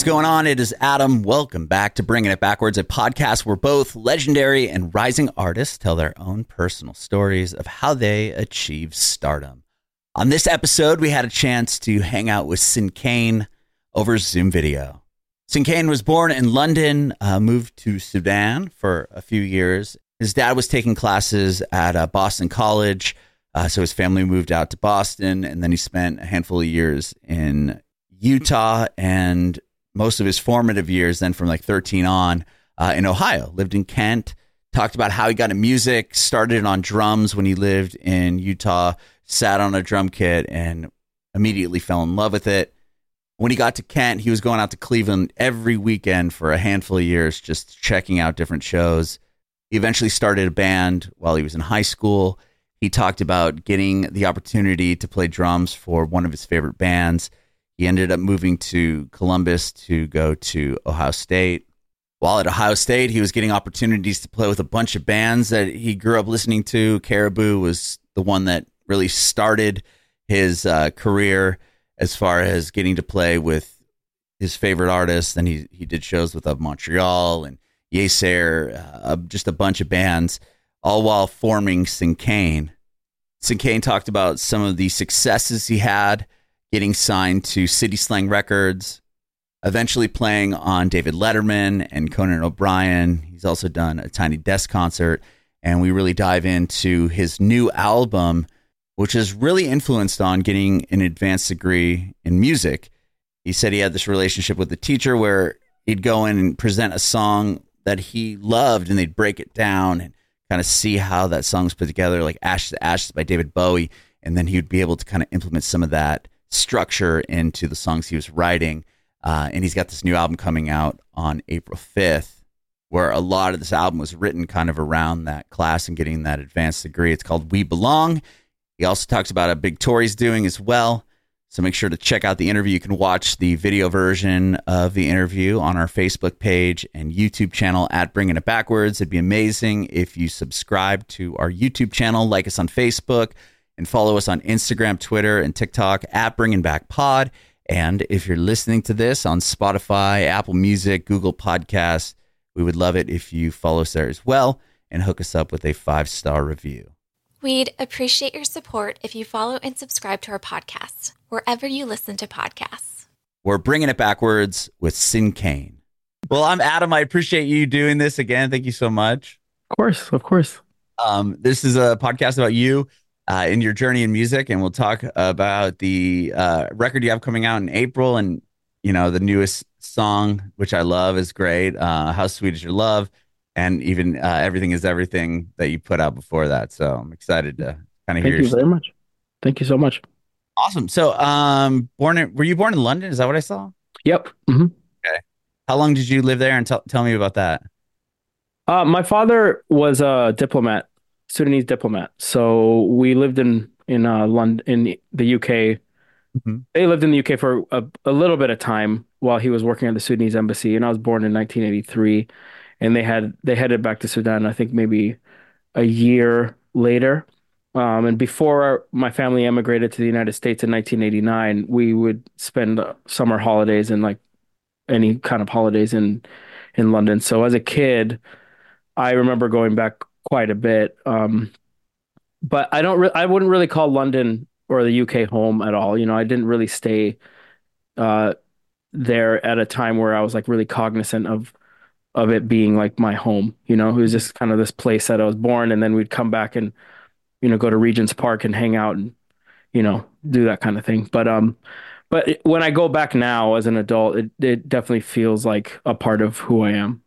Is going on? It is Adam. Welcome back to Bringing It Backwards, a podcast where both legendary and rising artists tell their own personal stories of how they achieve stardom. On this episode, we had a chance to hang out with Sinkane over Zoom video. Sinkane was born in London, uh, moved to Sudan for a few years. His dad was taking classes at uh, Boston College, uh, so his family moved out to Boston, and then he spent a handful of years in Utah and most of his formative years, then from like 13 on, uh, in Ohio. Lived in Kent. Talked about how he got into music. Started on drums when he lived in Utah. Sat on a drum kit and immediately fell in love with it. When he got to Kent, he was going out to Cleveland every weekend for a handful of years, just checking out different shows. He eventually started a band while he was in high school. He talked about getting the opportunity to play drums for one of his favorite bands he ended up moving to Columbus to go to Ohio State. While at Ohio State, he was getting opportunities to play with a bunch of bands that he grew up listening to. Caribou was the one that really started his uh, career as far as getting to play with his favorite artists. Then he, he did shows with Of Montreal and Yeasayer, uh, just a bunch of bands, all while forming Sinkane. Sinkane talked about some of the successes he had getting signed to City Slang Records, eventually playing on David Letterman and Conan O'Brien. He's also done a Tiny Desk concert. And we really dive into his new album, which is really influenced on getting an advanced degree in music. He said he had this relationship with the teacher where he'd go in and present a song that he loved and they'd break it down and kind of see how that song's put together, like Ashes to Ashes by David Bowie. And then he would be able to kind of implement some of that structure into the songs he was writing. Uh, and he's got this new album coming out on April 5th, where a lot of this album was written kind of around that class and getting that advanced degree. It's called We Belong. He also talks about a big tour he's doing as well. So make sure to check out the interview. You can watch the video version of the interview on our Facebook page and YouTube channel at Bringing It Backwards. It'd be amazing if you subscribe to our YouTube channel, like us on Facebook, and follow us on Instagram, Twitter, and TikTok at Bringing Back Pod. And if you're listening to this on Spotify, Apple Music, Google Podcasts, we would love it if you follow us there as well and hook us up with a five star review. We'd appreciate your support if you follow and subscribe to our podcast wherever you listen to podcasts. We're bringing it backwards with Sinkane. Well, I'm Adam. I appreciate you doing this again. Thank you so much. Of course, of course. Um, this is a podcast about you uh, in your journey in music, and we'll talk about the uh, record you have coming out in April, and you know the newest song, which I love, is great. Uh, How sweet is your love, and even uh, everything is everything that you put out before that. So I'm excited to kind of hear. Thank you very much. Thank you so much. Awesome. So, um, born in, were you born in London? Is that what I saw? Yep. Mm-hmm. Okay. How long did you live there? And tell tell me about that. Uh, my father was a diplomat Sudanese diplomat. So we lived in in uh, London in the UK. Mm-hmm. They lived in the UK for a, a little bit of time while he was working at the Sudanese embassy. And I was born in 1983, and they had they headed back to Sudan. I think maybe a year later. Um, and before our, my family emigrated to the United States in 1989, we would spend summer holidays and like any kind of holidays in in London. So as a kid, I remember going back quite a bit. Um, but I don't. Re- I wouldn't really call London or the UK home at all. You know, I didn't really stay uh, there at a time where I was like really cognizant of of it being like my home. You know, it was just kind of this place that I was born, and then we'd come back and you know go to Regent's Park and hang out and you know do that kind of thing. But um, but when I go back now as an adult, it it definitely feels like a part of who I am.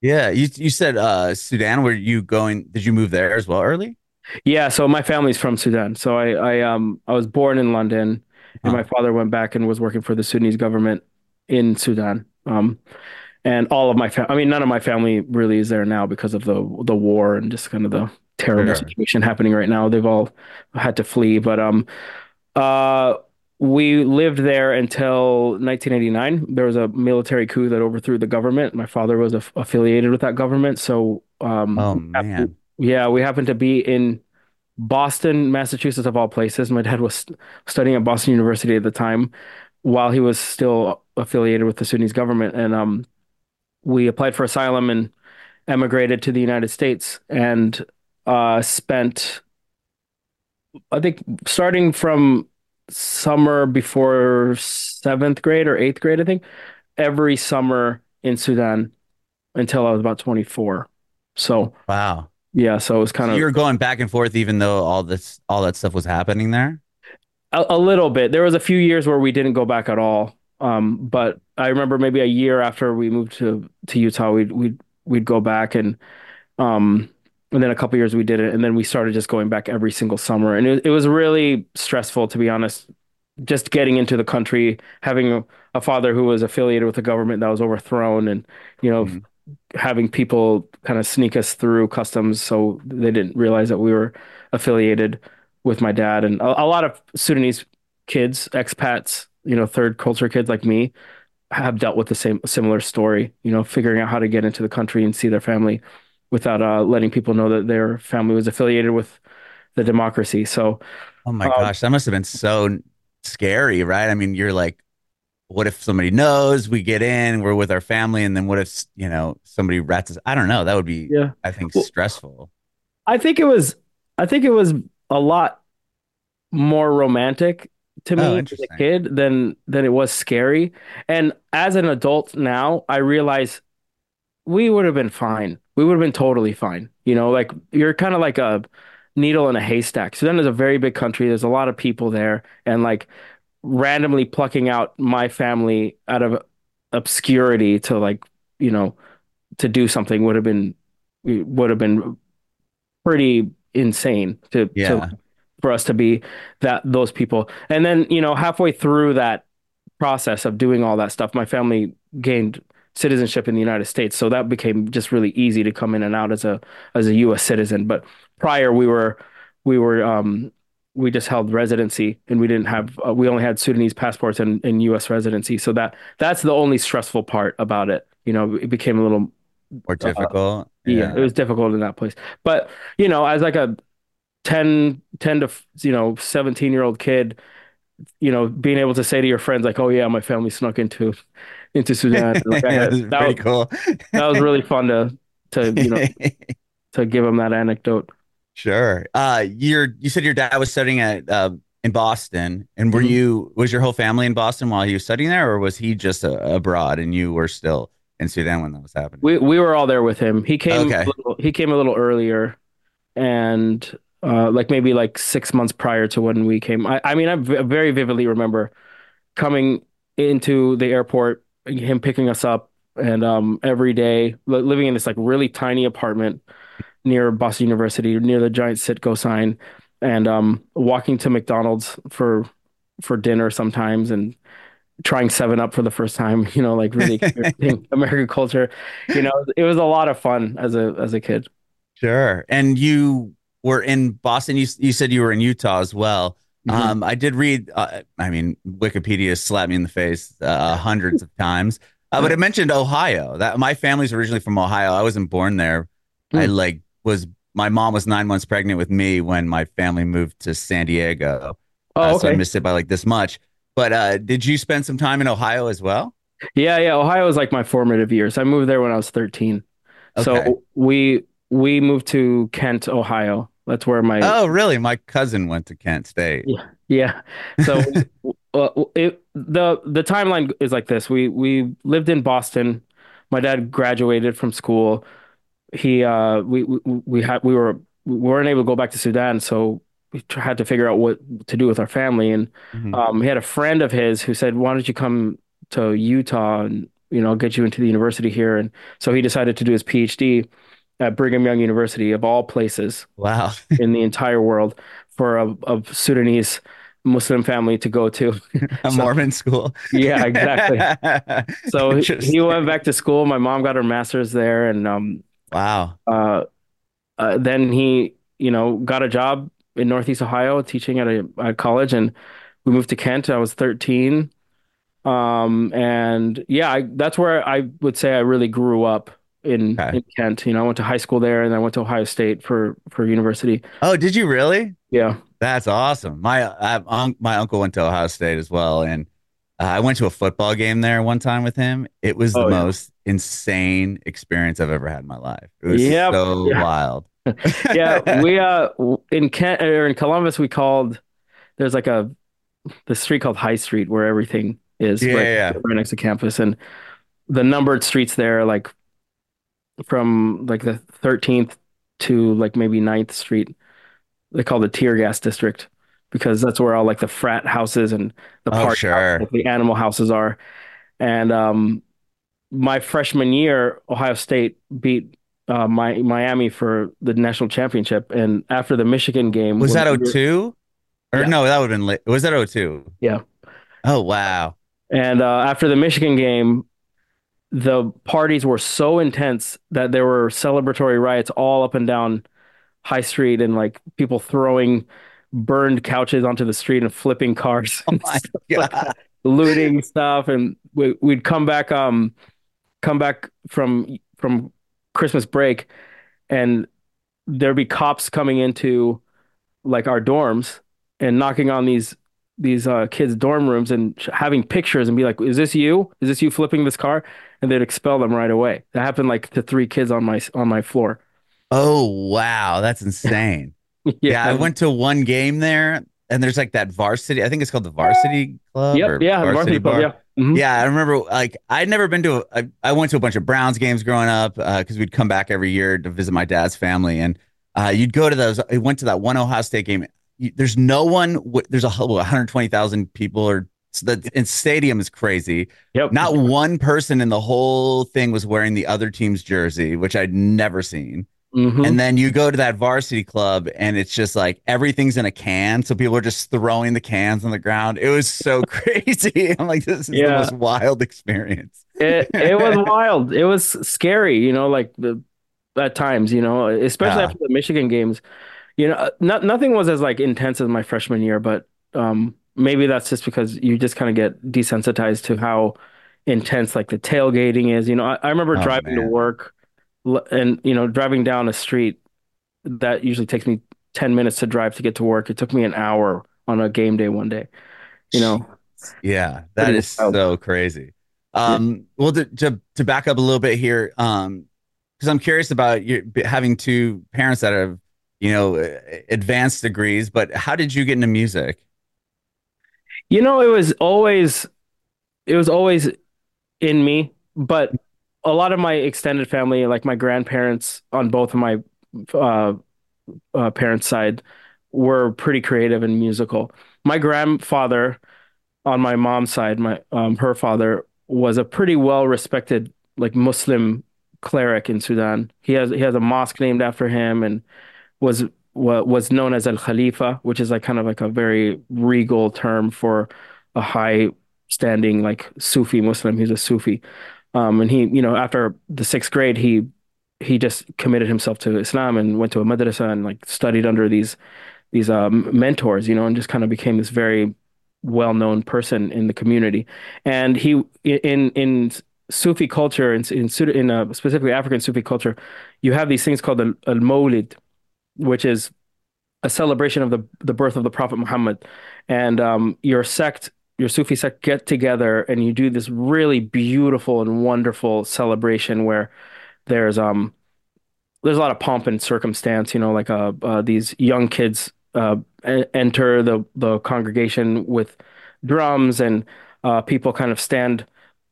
Yeah, you you said uh, Sudan. Were you going? Did you move there as well early? Yeah, so my family's from Sudan. So I I um I was born in London, and my father went back and was working for the Sudanese government in Sudan. Um, and all of my family, I mean, none of my family really is there now because of the the war and just kind of the terrible sure. situation happening right now. They've all had to flee, but um, uh we lived there until 1989. There was a military coup that overthrew the government. My father was aff- affiliated with that government, so um, oh man, yeah, we happened to be in Boston, Massachusetts, of all places. My dad was studying at Boston University at the time, while he was still affiliated with the Sudanese government, and um, we applied for asylum and emigrated to the United States and uh, spent, I think, starting from summer before seventh grade or eighth grade, I think, every summer in Sudan until I was about 24. So, wow. Yeah, so it was kind so of you were going back and forth even though all this all that stuff was happening there? A, a little bit. There was a few years where we didn't go back at all. Um, but I remember maybe a year after we moved to to Utah, we'd we'd we'd go back and um and then a couple years we did it and then we started just going back every single summer. And it, it was really stressful to be honest. Just getting into the country having a, a father who was affiliated with the government that was overthrown and you know mm-hmm. having people kind of sneak us through customs so they didn't realize that we were affiliated with my dad. And a, a lot of Sudanese kids, expats, you know, third culture kids like me have dealt with the same similar story, you know, figuring out how to get into the country and see their family without uh, letting people know that their family was affiliated with the democracy. So, oh my um, gosh, that must have been so scary, right? I mean, you're like what if somebody knows we get in, we're with our family, and then what if you know somebody rats us? I don't know. That would be, yeah. I think, well, stressful. I think it was. I think it was a lot more romantic to me oh, as a kid than than it was scary. And as an adult now, I realize we would have been fine. We would have been totally fine. You know, like you're kind of like a needle in a haystack. Sudan is a very big country. There's a lot of people there, and like randomly plucking out my family out of obscurity to like you know to do something would have been would have been pretty insane to, yeah. to for us to be that those people and then you know halfway through that process of doing all that stuff my family gained citizenship in the United States so that became just really easy to come in and out as a as a US citizen but prior we were we were um we just held residency and we didn't have uh, we only had Sudanese passports and, and U.S. residency. So that that's the only stressful part about it. You know, it became a little more uh, difficult. Uh, yeah. yeah. it was difficult in that place. But you know, as like a 10, 10 to you know seventeen year old kid, you know, being able to say to your friends like, "Oh yeah, my family snuck into into Sudan." Like, yeah, that was pretty cool. that was really fun to to you know to give him that anecdote. Sure. Uh, you're you said your dad was studying at uh, in Boston, and were mm-hmm. you was your whole family in Boston while he was studying there, or was he just uh, abroad and you were still in Sudan when that was happening? We we were all there with him. He came. Okay. Little, he came a little earlier, and uh, like maybe like six months prior to when we came. I I mean I very vividly remember coming into the airport, him picking us up, and um every day living in this like really tiny apartment near Boston University, near the giant Citgo sign, and um, walking to McDonald's for for dinner sometimes, and trying Seven Up for the first time. You know, like really American culture. You know, it was a lot of fun as a as a kid. Sure, and you were in Boston. You you said you were in Utah as well. Mm-hmm. Um, I did read. Uh, I mean, Wikipedia slapped me in the face uh, hundreds of times. Uh, but it mentioned Ohio. That my family's originally from Ohio. I wasn't born there. Mm. I like was my mom was nine months pregnant with me when my family moved to San Diego. Oh, okay. Uh, so I missed it by like this much. But uh, did you spend some time in Ohio as well? Yeah, yeah. Ohio was like my formative years. I moved there when I was 13. Okay. So we we moved to Kent, Ohio. That's where my Oh, really? My cousin went to Kent State. Yeah. Yeah. So uh, it, the the timeline is like this. We we lived in Boston. My dad graduated from school he uh we we, we had we were we weren't able to go back to Sudan, so we had to figure out what to do with our family. And mm-hmm. um, he had a friend of his who said, "Why don't you come to Utah and you know get you into the university here?" And so he decided to do his PhD at Brigham Young University, of all places, wow, in the entire world, for a, a Sudanese Muslim family to go to. a so, Mormon school. yeah, exactly. so he went back to school. My mom got her master's there, and um, Wow. Uh, uh, then he, you know, got a job in Northeast Ohio teaching at a, a college, and we moved to Kent. I was 13. Um, and yeah, I, that's where I would say I really grew up in, okay. in Kent. You know, I went to high school there, and I went to Ohio State for for university. Oh, did you really? Yeah. That's awesome. My I, my uncle went to Ohio State as well, and Uh, I went to a football game there one time with him. It was the Oh, yeah. most insane experience I've ever had in my life. It was Yep. so Yeah. wild. yeah, we uh in Kent or in Columbus we called there's like a the street called High Street where everything is Yeah, right, yeah, right next to campus and the numbered streets there are like from like the 13th to like maybe 9th Street they call the tear gas district because that's where all like the frat houses and the Oh, sure. houses, like the animal houses are and um my freshman year Ohio State beat uh, my Miami for the national championship, and after the Michigan game, Was that we were- 02? Or Yeah. no, that would have been late. Was that 02? Yeah. Oh, wow. And uh, after the Michigan game, the parties were so intense that there were celebratory riots all up and down High Street, and like people throwing burned couches onto the street and flipping cars, Oh and stuff like looting stuff. And we, we'd come back, um, come back from from Christmas break, and there'd be cops coming into like our dorms and knocking on these these uh, kids' dorm rooms and sh- having pictures and be like, "Is this you? Is this you flipping this car?" And they'd expel them right away. That happened like to three kids on my on my floor. Oh, wow. That's insane. yeah. I went to one game there, and there's like that varsity. I think it's called the Varsity Club. Yep, yeah, the varsity club, Bar. yeah. Mhm. Yeah, I remember like I'd never been to a, I, I went to a bunch of Browns games growing up because we'd come back every year to visit my dad's family, and uh, you'd go to those. I went to that one Ohio State game. You, there's no one. There's a 120,000 people, or so the and stadium is crazy. Yep. Not one person in the whole thing was wearing the other team's jersey, which I'd never seen. Mhm. And then you go to that varsity club and it's just like everything's in a can. So people are just throwing the cans on the ground. It was so crazy. I'm like, this is the most wild experience. it it was wild. It was scary, you know, like the at times, you know, especially Yeah. after the Michigan games. You know, not nothing was as like intense as my freshman year, but um maybe that's just because you just kind of get desensitized to how intense like the tailgating is. You know, I, I remember Oh, driving to work and you know, driving down a street that usually takes me 10 minutes to drive to get to work. It took me an hour on a game day one day. You know, Yeah, that is wild. so crazy. Um, well, to, to to back up a little bit here, um, because I'm curious about you having two parents that have, you know, uh, advanced degrees. But how did you get into music? You know, it was always it was always in me, but a lot of my extended family, like my grandparents on both of my uh, uh, parents' side, were pretty creative and musical. My grandfather on my mom's side, my um, her father was a pretty well respected like Muslim cleric in Sudan. He has he has a mosque named after him and was wa- was known as Al Khalifa, which is like kind of like a very regal term for a high standing like Sufi Muslim. He's a Sufi. Um, and he, you know, after the sixth grade, he he just committed himself to Islam and went to a madrasa and like studied under these these um, mentors, you know, and just kind of became this very well-known person in the community. And he in in Sufi culture in in, in uh, specifically African Sufi culture, you have these things called al al-Mawlid, which is a celebration of the the birth of the Prophet Muhammad, and um, your sect, your Sufi sect, get together and you do this really beautiful and wonderful celebration where there's um there's a lot of pomp and circumstance, you know, like uh, uh these young kids uh enter the the congregation with drums and uh people kind of stand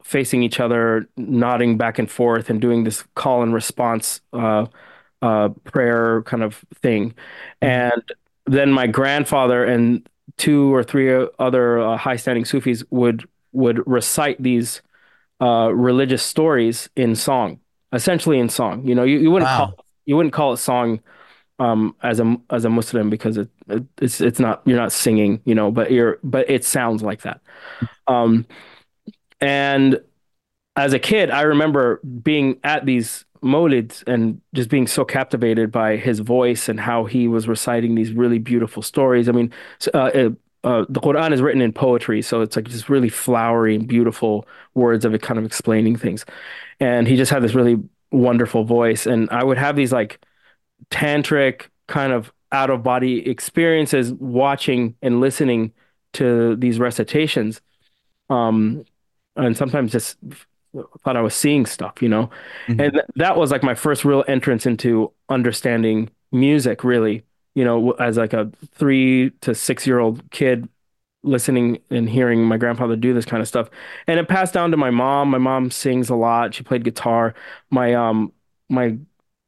facing each other, nodding back and forth and doing this call and response uh uh prayer kind of thing. And then my grandfather and two or three other uh, high-standing Sufis would would recite these uh religious stories in song, essentially in song. You know, you, you wouldn't Wow. call you wouldn't call it song um as a as a Muslim because it, it it's it's not you're not singing, you know, but you're but it sounds like that. Um and as a kid, I remember being at these molids and just being so captivated by his voice and how he was reciting these really beautiful stories. I mean, uh, uh, the Quran is written in poetry, so it's like just really flowery and beautiful words of it kind of explaining things. And he just had this really wonderful voice. And I would have these like tantric kind of out of body experiences watching and listening to these recitations. Um, and sometimes just thought I was seeing stuff, you know. Mhm. And th- that was like my first real entrance into understanding music, really, you know, as like a three to six year old kid listening and hearing my grandfather do this kind of stuff. And it passed down to my mom. My mom sings a lot. She played guitar. My um my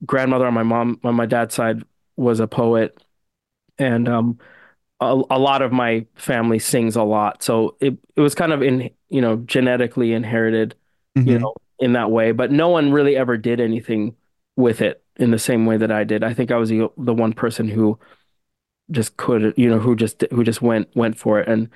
grandmother on my mom on my dad's side was a poet. And um a, a lot of my family sings a lot. So it it was kind of in, you know, genetically inherited, you Mhm. know, in that way, but no one really ever did anything with it in the same way that I did. I think I was the the one person who just could, you know, who just who just went went for it. And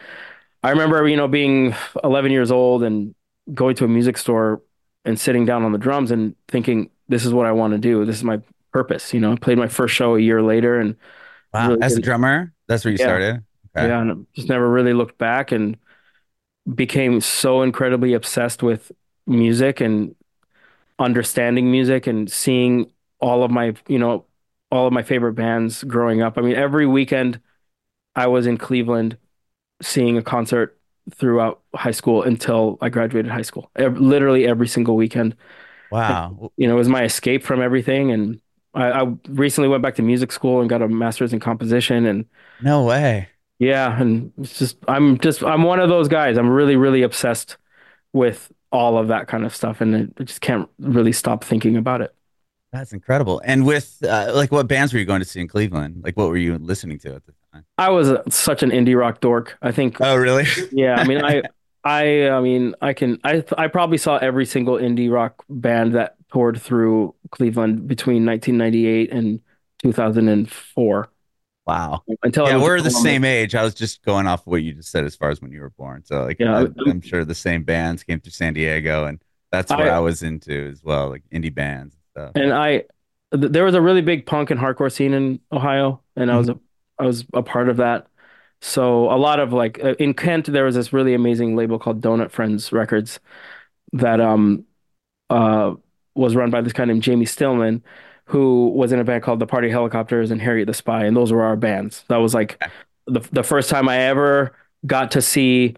I remember, you know, being 11 years old and going to a music store and sitting down on the drums and thinking, this is what I want to do. This is my purpose. You know, I played my first show a year later and Wow. really As a drummer, that's where you Yeah. started. Okay. yeah, and just never really looked back and became so incredibly obsessed with music and understanding music and seeing all of my, you know, all of my favorite bands growing up. I mean, every weekend I was in Cleveland seeing a concert throughout high school until I graduated high school. Literally every single weekend. Wow. You know, it was my escape from everything. And I, I recently went back to music school and got a master's in composition. And No way. yeah, and it's just I'm just I'm one of those guys. I'm really, really obsessed with all of that kind of stuff, and I just can't really stop thinking about it. That's incredible. And with uh, like what bands were you going to see in Cleveland? Like what were you listening to at the time? I was uh, such an indie rock dork. I think Oh, really? Yeah, I mean, I, I, I mean, I can, I, I probably saw every single indie rock band that toured through Cleveland between 1998 and 2004. Wow. Until Yeah, we're the same age. I was just going off what you just said as far as when you were born. So like Yeah, I, I'm- I'm sure the same bands came through San Diego and that's what I- I was into as well, like indie bands and stuff. And I, th- there was a really big punk and hardcore scene in Ohio, and I was Mm-hmm. a, I was a part of that. So a lot of like uh, in Kent, there was this really amazing label called Donut Friends Records that um uh was run by this guy named Jamie Stillman, who was in a band called the Party Helicopters and Harriet the Spy, and those were our bands. That was like the the first time I ever got to see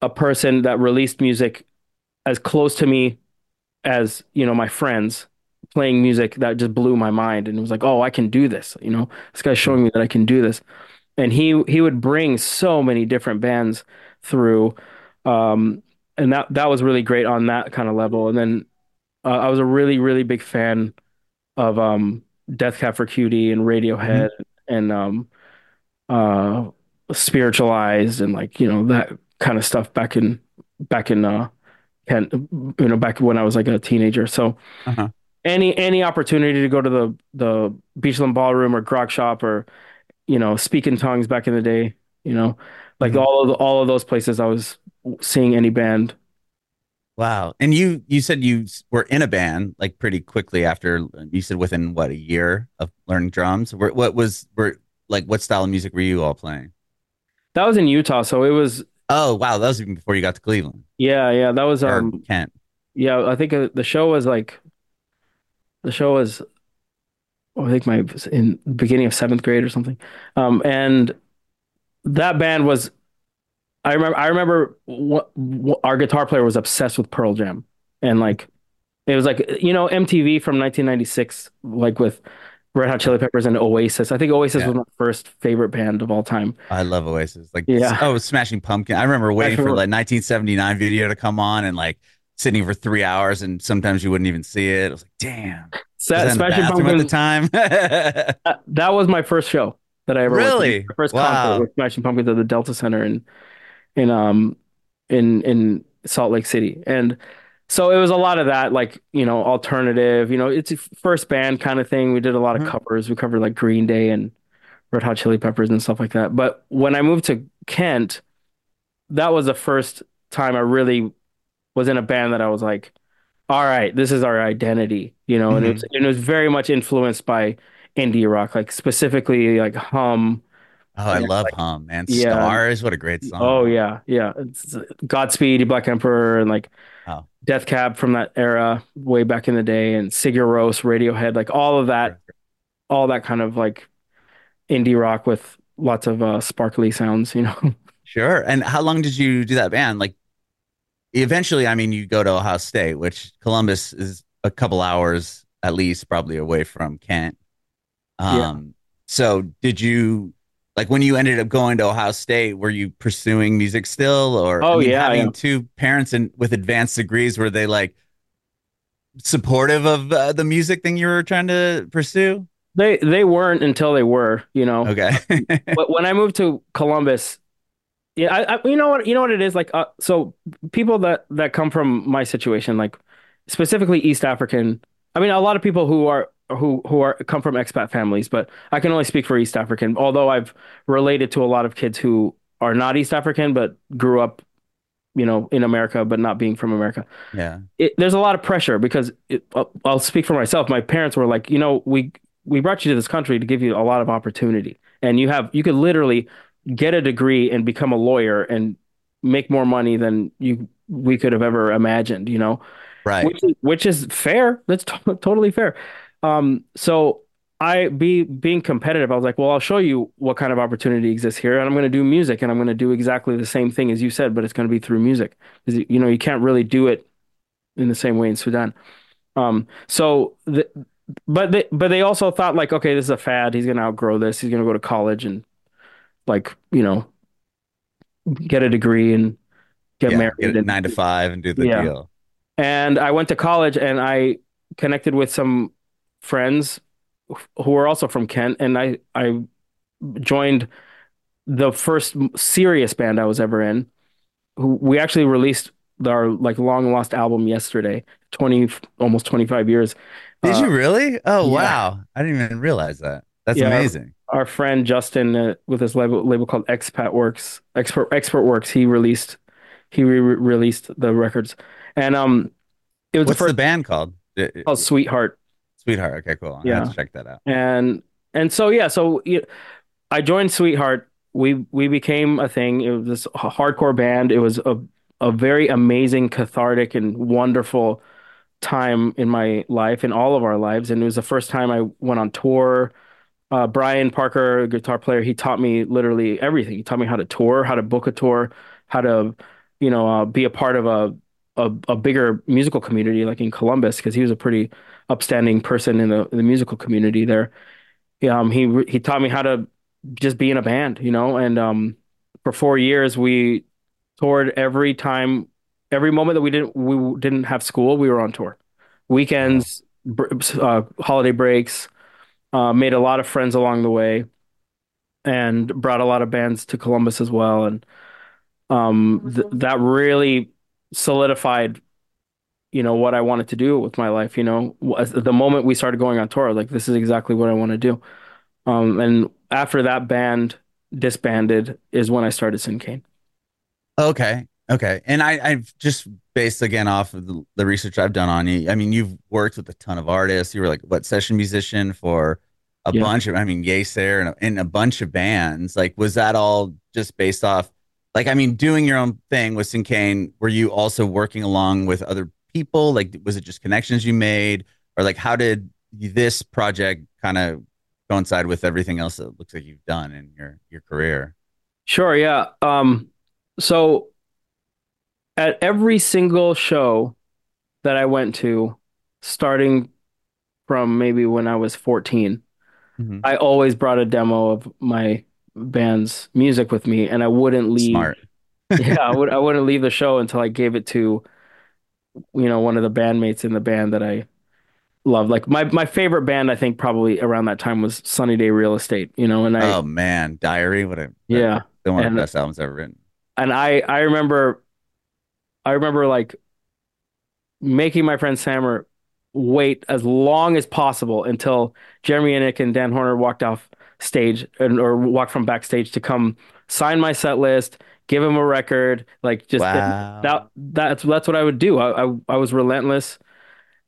a person that released music as close to me as you know my friends playing music that just blew my mind and it was like oh I can do this you know? This guy's showing me that I can do this. And he he would bring so many different bands through um and that that was really great on that kind of level. And then uh, I was a really really big fan of um Death Cab for Cutie and Radiohead and um uh spiritualized and like you know that kind of stuff back in back in uh Kent, you know back when I was like a teenager so Uh-huh. any any opportunity to go to the the Beachland Ballroom or Grog Shop or you know Speak in Tongues back in the day you know like Mhm. all of the, all of those places I was seeing any band Wow. And you you said you were in a band like pretty quickly after you said within what a year of learning drums. What was were like what style of music were you all playing? that was in Utah so it was Oh, wow, that was even before you got to Cleveland yeah yeah that was or um Kent. yeah I think uh, the show was like the show was oh, I think my in the beginning of seventh grade or something um and that band was I remember I remember what, what our guitar player was obsessed with Pearl Jam and like it was like you know MTV from 1996 like with Red Hot Chili Peppers and Oasis I think Oasis Yeah. was my first favorite band of all time I love Oasis. Like, Yeah. oh, Smashing Pumpkin. I remember waiting for like 1979 video to come on and like sitting for three hours, and sometimes you wouldn't even see it. I was like, damn. Was I Sa- the Smashing bathroom at the time. that, uh, that was my first show that I ever. Really? My first Wow. concert with Smashing Pumpkins at the Delta Center in in um in in Salt Lake City. And so it was a lot of that like you know alternative you know it's a first band kind of thing. We did a lot of Mhm. covers. We covered like Green Day and Red Hot Chili Peppers and stuff like that. But when I moved to Kent that was the first time I really was in a band that I was like all right this is our identity you know? And it was and it was very much influenced by indie rock like specifically like Hum oh, I love Hum, man. yeah. Stars. What a great song. Oh yeah, yeah. It's Godspeed, Black Emperor, and like Oh. Death Cab from that era, way back in the day, and Sigur Rós, Radiohead, like all of that, all that kind of like indie rock with lots of uh, sparkly sounds. You know, Sure. And how long did you do that band? Like eventually, I mean, you go to Ohio State, which Columbus is a couple hours at least probably away from Kent. Um, yeah. so did you like when you ended up going to Ohio State, were you pursuing music still or oh I mean, yeah, having yeah. two parents and with advanced degrees, were they like supportive of uh, the music thing you were trying to pursue? They they weren't until they were, you know. Okay. but when I moved to Columbus, yeah, I, I, you know what you know what it is like. Uh, so people that that come from my situation, like specifically East African. I mean, a lot of people who are who who are come from expat families, but I can only speak for East African. Although I've related to a lot of kids who are not East African but grew up, you know, in America but not being from America. Yeah, it, there's a lot of pressure because it, I'll, I'll speak for myself. My parents were like, you know, we we brought you to this country to give you a lot of opportunity, and you have you could literally get a degree and become a lawyer and make more money than you we could have ever imagined. You know, right? Which is, which is fair. That's t- totally fair. Um, so I be being competitive. I was like, well, I'll show you what kind of opportunity exists here, and I'm going to do music, and I'm going to do exactly the same thing as you said, but it's going to be through music because you know you can't really do it in the same way in Sudan. Um, so the, but they but they also thought like, okay, this is a fad. He's going to outgrow this. He's going to go to college and like you know get a degree and get yeah, married get and nine to five and do the yeah. deal. And I went to college and I connected with some friends who were also from Kent, and I I joined the first serious band I was ever in. Who we actually released our like long lost album yesterday, twenty almost twenty five years. Did uh, you really? Oh yeah. wow! I didn't even realize that. That's yeah, amazing. Our, our friend Justin uh, with his label label called Expat Works, Expert Expert Works, he released he re- released the records, and um, it was What's the, first, the band called? Called Sweetheart. Sweetheart. Okay, cool. I yeah. to check that out. And and so yeah, so I joined Sweetheart. We we became a thing. It was this hardcore band. It was a a very amazing, cathartic, and wonderful time in my life, in all of our lives. And it was the first time I went on tour. Uh, Brian Parker, guitar player, he taught me literally everything. He taught me how to tour, how to book a tour, how to, you know, uh, be a part of a, a, a bigger musical community like in Columbus because he was a pretty upstanding person in the, in the musical community there. Um, he he taught me how to just be in a band, you know, and um, for four years we toured every time, every moment that we didn't we didn't have school, we were on tour, weekends, uh, holiday breaks. Uh, made a lot of friends along the way, and brought a lot of bands to Columbus as well, and um, th- that really solidified you know what I wanted to do with my life. You know, the moment we started going on tour, like this is exactly what I want to do. Um, and after that band disbanded is when I started Sinkane. Okay, okay, and I I've just based again off of the, the research I've done on you. I mean, you've worked with a ton of artists. You were like what session musician for a yeah. bunch of I mean, Yeasayer and, and a bunch of bands. Like, was that all just based off? Like, I mean, doing your own thing with Sinkane, were you also working along with other people? Like, was it just connections you made, or like how did this project kind of coincide with everything else that looks like you've done in your your career? Sure. Yeah. Um. So at every single show that I went to, starting from maybe when I was 14, mm-hmm. I always brought a demo of my band's music with me, and I wouldn't leave. Smart. yeah, I would. I wouldn't leave the show until I gave it to you know, one of the bandmates in the band that I love. Like my my favorite band, I think probably around that time was Sunny Day Real Estate. You know, and I oh man, Diary, what a yeah, the one of the best albums ever written. And I I remember, I remember like making my friend Sammer wait as long as possible until Jeremy Enigk and Dan Hoerner walked off stage and or walked from backstage to come sign my set list give him a record, like just wow. that that's that's what I would do. I I, I was relentless,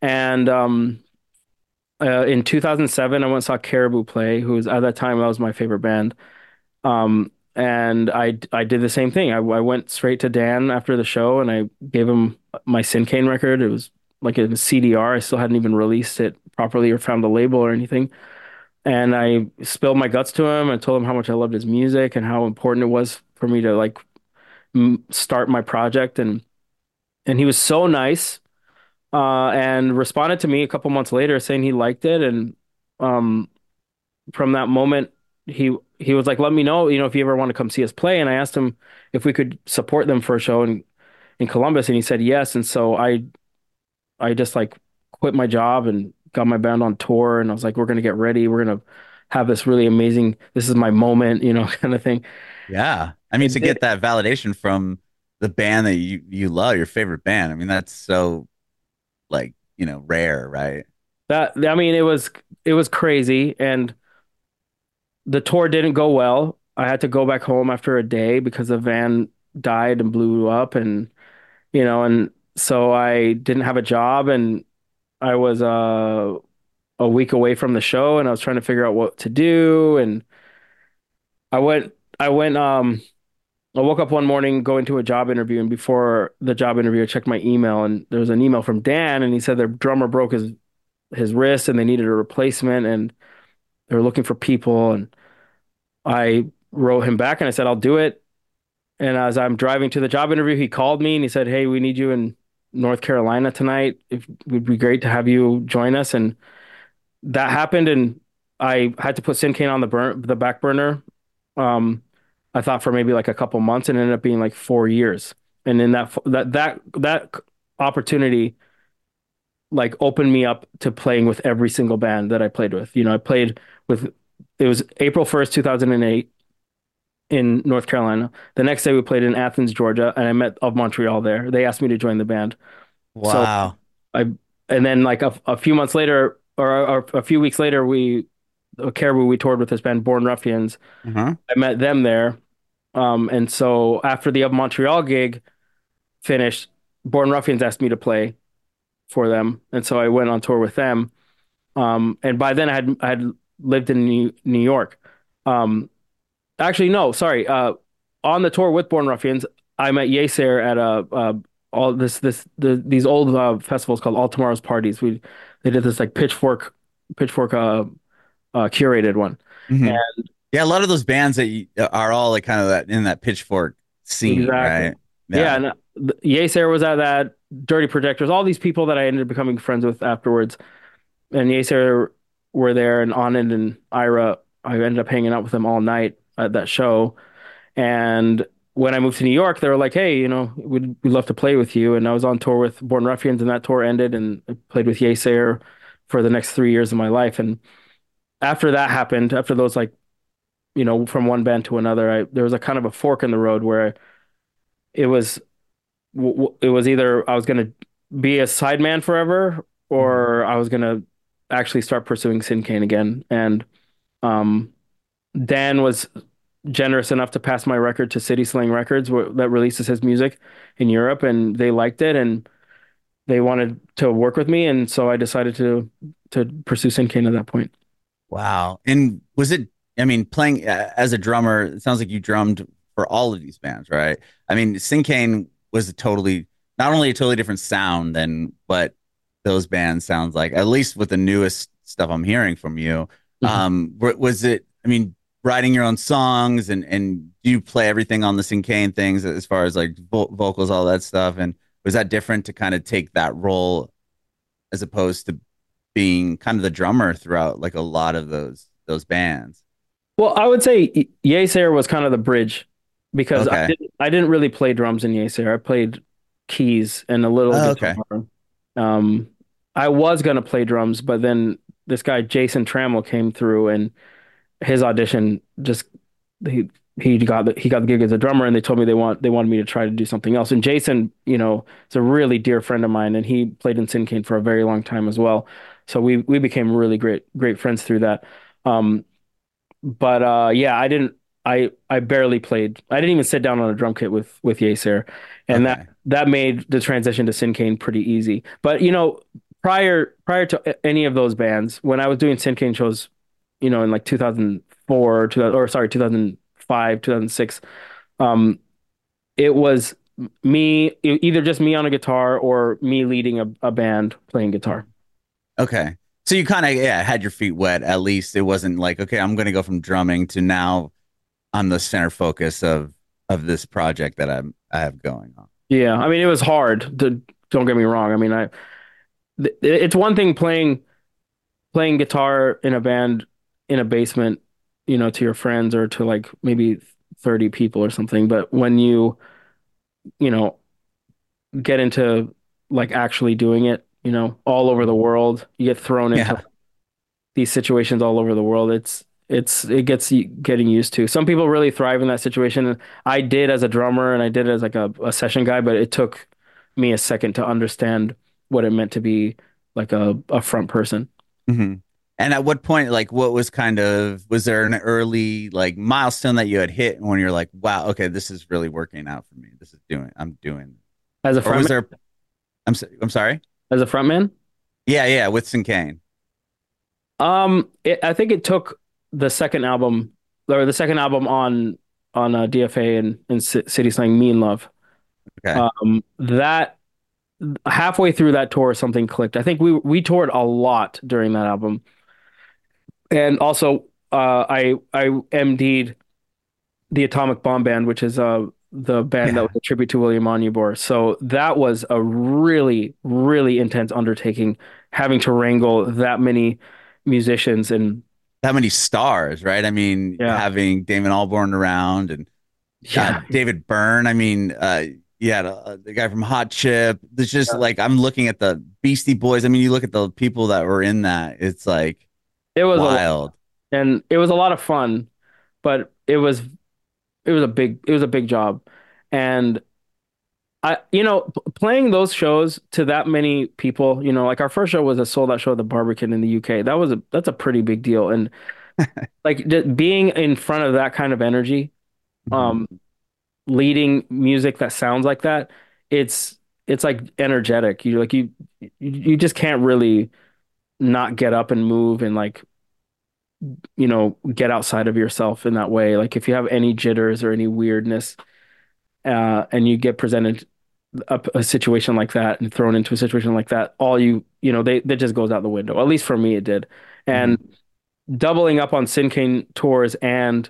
and um, uh, in 2007 I went saw Caribou play, who was at that time that was my favorite band, um, and I I did the same thing. I I went straight to Dan after the show and I gave him my Sinkane record. It was like a CDR. I still hadn't even released it properly or found a label or anything. And I spilled my guts to him and told him how much I loved his music and how important it was for me to like start my project and and he was so nice uh, and responded to me a couple months later saying he liked it and um, from that moment he he was like let me know you know if you ever want to come see us play and I asked him if we could support them for a show in in Columbus and he said yes and so I I just like quit my job and got my band on tour and I was like we're going to get ready we're going to have this really amazing this is my moment you know kind of thing. Yeah I mean to get that validation from the band that you you love your favorite band I mean that's so like you know rare right? That I mean it was it was crazy and the tour didn't go well. I had to go back home after a day because the van died and blew up and you know and so I didn't have a job and I was uh a week away from the show and I was trying to figure out what to do and I went I went um I woke up one morning going to a job interview and before the job interview I checked my email and there was an email from Dan and he said their drummer broke his his wrist and they needed a replacement and they were looking for people and I wrote him back and I said I'll do it and as I'm driving to the job interview he called me and he said hey we need you in North Carolina tonight it would be great to have you join us and that happened and I had to put Sinkane on the burn the back burner. Um, I thought for maybe like a couple months and ended up being like four years. And in that that that that opportunity like opened me up to playing with every single band that I played with. You know, I played with it was April 1st, 2008 in North Carolina. The next day we played in Athens, Georgia, and I met of Montreal there. They asked me to join the band. Wow. So I and then like a, a few months later or, or a few weeks later, we Caribou we toured with this band Born Ruffians. Uh-huh. I met them there, um, and so after the Montreal gig finished, Born Ruffians asked me to play for them, and so I went on tour with them. Um, and by then I had I had lived in New, New York. Um, actually, no, sorry. Uh, on the tour with Born Ruffians, I met Yeasayer at a, a all this this the, these old uh, festivals called All Tomorrow's Parties. We they did this like pitchfork pitchfork uh, uh curated one. Mm-hmm. And yeah, a lot of those bands that you, are all like kind of that in that pitchfork scene, exactly. right? Yeah, yeah and uh, Yeasayer was at that. Dirty Projectors, all these people that I ended up becoming friends with afterwards, and Yeasayer were there, and Anand and Ira. I ended up hanging out with them all night at that show, and when I moved to New York, they were like, "Hey, you know, we'd, we'd love to play with you." And I was on tour with Born Ruffians, and that tour ended, and I played with Yeasayer for the next three years of my life. And after that happened, after those like, you know, from one band to another, I there was a kind of a fork in the road where it was it was either I was going to be a sideman forever, or I was going to actually start pursuing Sinkane again. And um, Dan was generous enough to pass my record to City Slang Records that releases his music in Europe and they liked it and they wanted to work with me and so I decided to to pursue Sinkane at that point. Wow. And was it I mean playing uh, as a drummer it sounds like you drummed for all of these bands, right? I mean Sinkane was a totally not only a totally different sound than what those bands sounds like at least with the newest stuff I'm hearing from you. Mm-hmm. Um was it I mean writing your own songs and and do you play everything on the Sinkane things as far as like vo- vocals, all that stuff. And was that different to kind of take that role as opposed to being kind of the drummer throughout like a lot of those those bands? Well, I would say Yeasayer was kind of the bridge because okay. I, didn't, I didn't really play drums in Yeasayer. I played keys and a little oh, guitar. Okay. Um, I was gonna play drums, but then this guy Jason Trammell came through and his audition just he he got the, he got the gig as a drummer and they told me they want they wanted me to try to do something else and Jason you know is a really dear friend of mine and he played in Sinkane for a very long time as well so we we became really great great friends through that um but uh yeah I didn't I I barely played I didn't even sit down on a drum kit with with Yeasayer and okay. that that made the transition to Sinkane pretty easy but you know prior prior to any of those bands when I was doing Sinkane shows you know, in like 2004, 2000, or sorry, 2005, 2006, um, it was me, either just me on a guitar or me leading a, a band playing guitar. Okay. So you kind of, yeah, had your feet wet. At least it wasn't like, okay, I'm going to go from drumming to now I'm the center focus of, of this project that I'm, I have going on. Yeah, I mean, it was hard. To, don't get me wrong. I mean, I it's one thing playing playing guitar in a band in a basement, you know, to your friends or to like maybe 30 people or something, but when you you know get into like actually doing it, you know, all over the world, you get thrown into yeah. these situations all over the world. It's it's it gets getting used to. Some people really thrive in that situation. I did as a drummer and I did as like a, a session guy, but it took me a second to understand what it meant to be like a, a front person. Mm-hmm. And at what point, like, what was kind of was there an early like milestone that you had hit when you're like, wow, okay, this is really working out for me. This is doing, I'm doing. As a front, there? I'm I'm sorry. As a frontman. Yeah, yeah, with Sinkane. Um, it, I think it took the second album or the second album on on uh, DFA and, and C- City Slang Mean Love. Okay. Um, that halfway through that tour, something clicked. I think we we toured a lot during that album, and also uh, I I MD'd the Atomic Bomb Band, which is uh the band yeah. that was a tribute to William Onyeabor. So that was a really really intense undertaking, having to wrangle that many musicians and that many stars, right? I mean, yeah. having Damon Albarn around and yeah. David Byrne. I mean, uh, yeah, uh, the guy from Hot Chip. There's just yeah. like I'm looking at the Beastie Boys. I mean, you look at the people that were in that. It's like it was wild, and it was a lot of fun, but it was it was a big it was a big job, and I you know playing those shows to that many people. You know, like our first show was a sold out show at the Barbican in the UK. That was a that's a pretty big deal, and like just being in front of that kind of energy. Mm-hmm. Um, leading music that sounds like that, it's it's like energetic. You like you you just can't really not get up and move and like you know get outside of yourself in that way. Like if you have any jitters or any weirdness, uh, and you get presented a, a, situation like that and thrown into a situation like that, all you you know they that just goes out the window. At least for me, it did. And mm-hmm. doubling up on Sin Sinkane tours and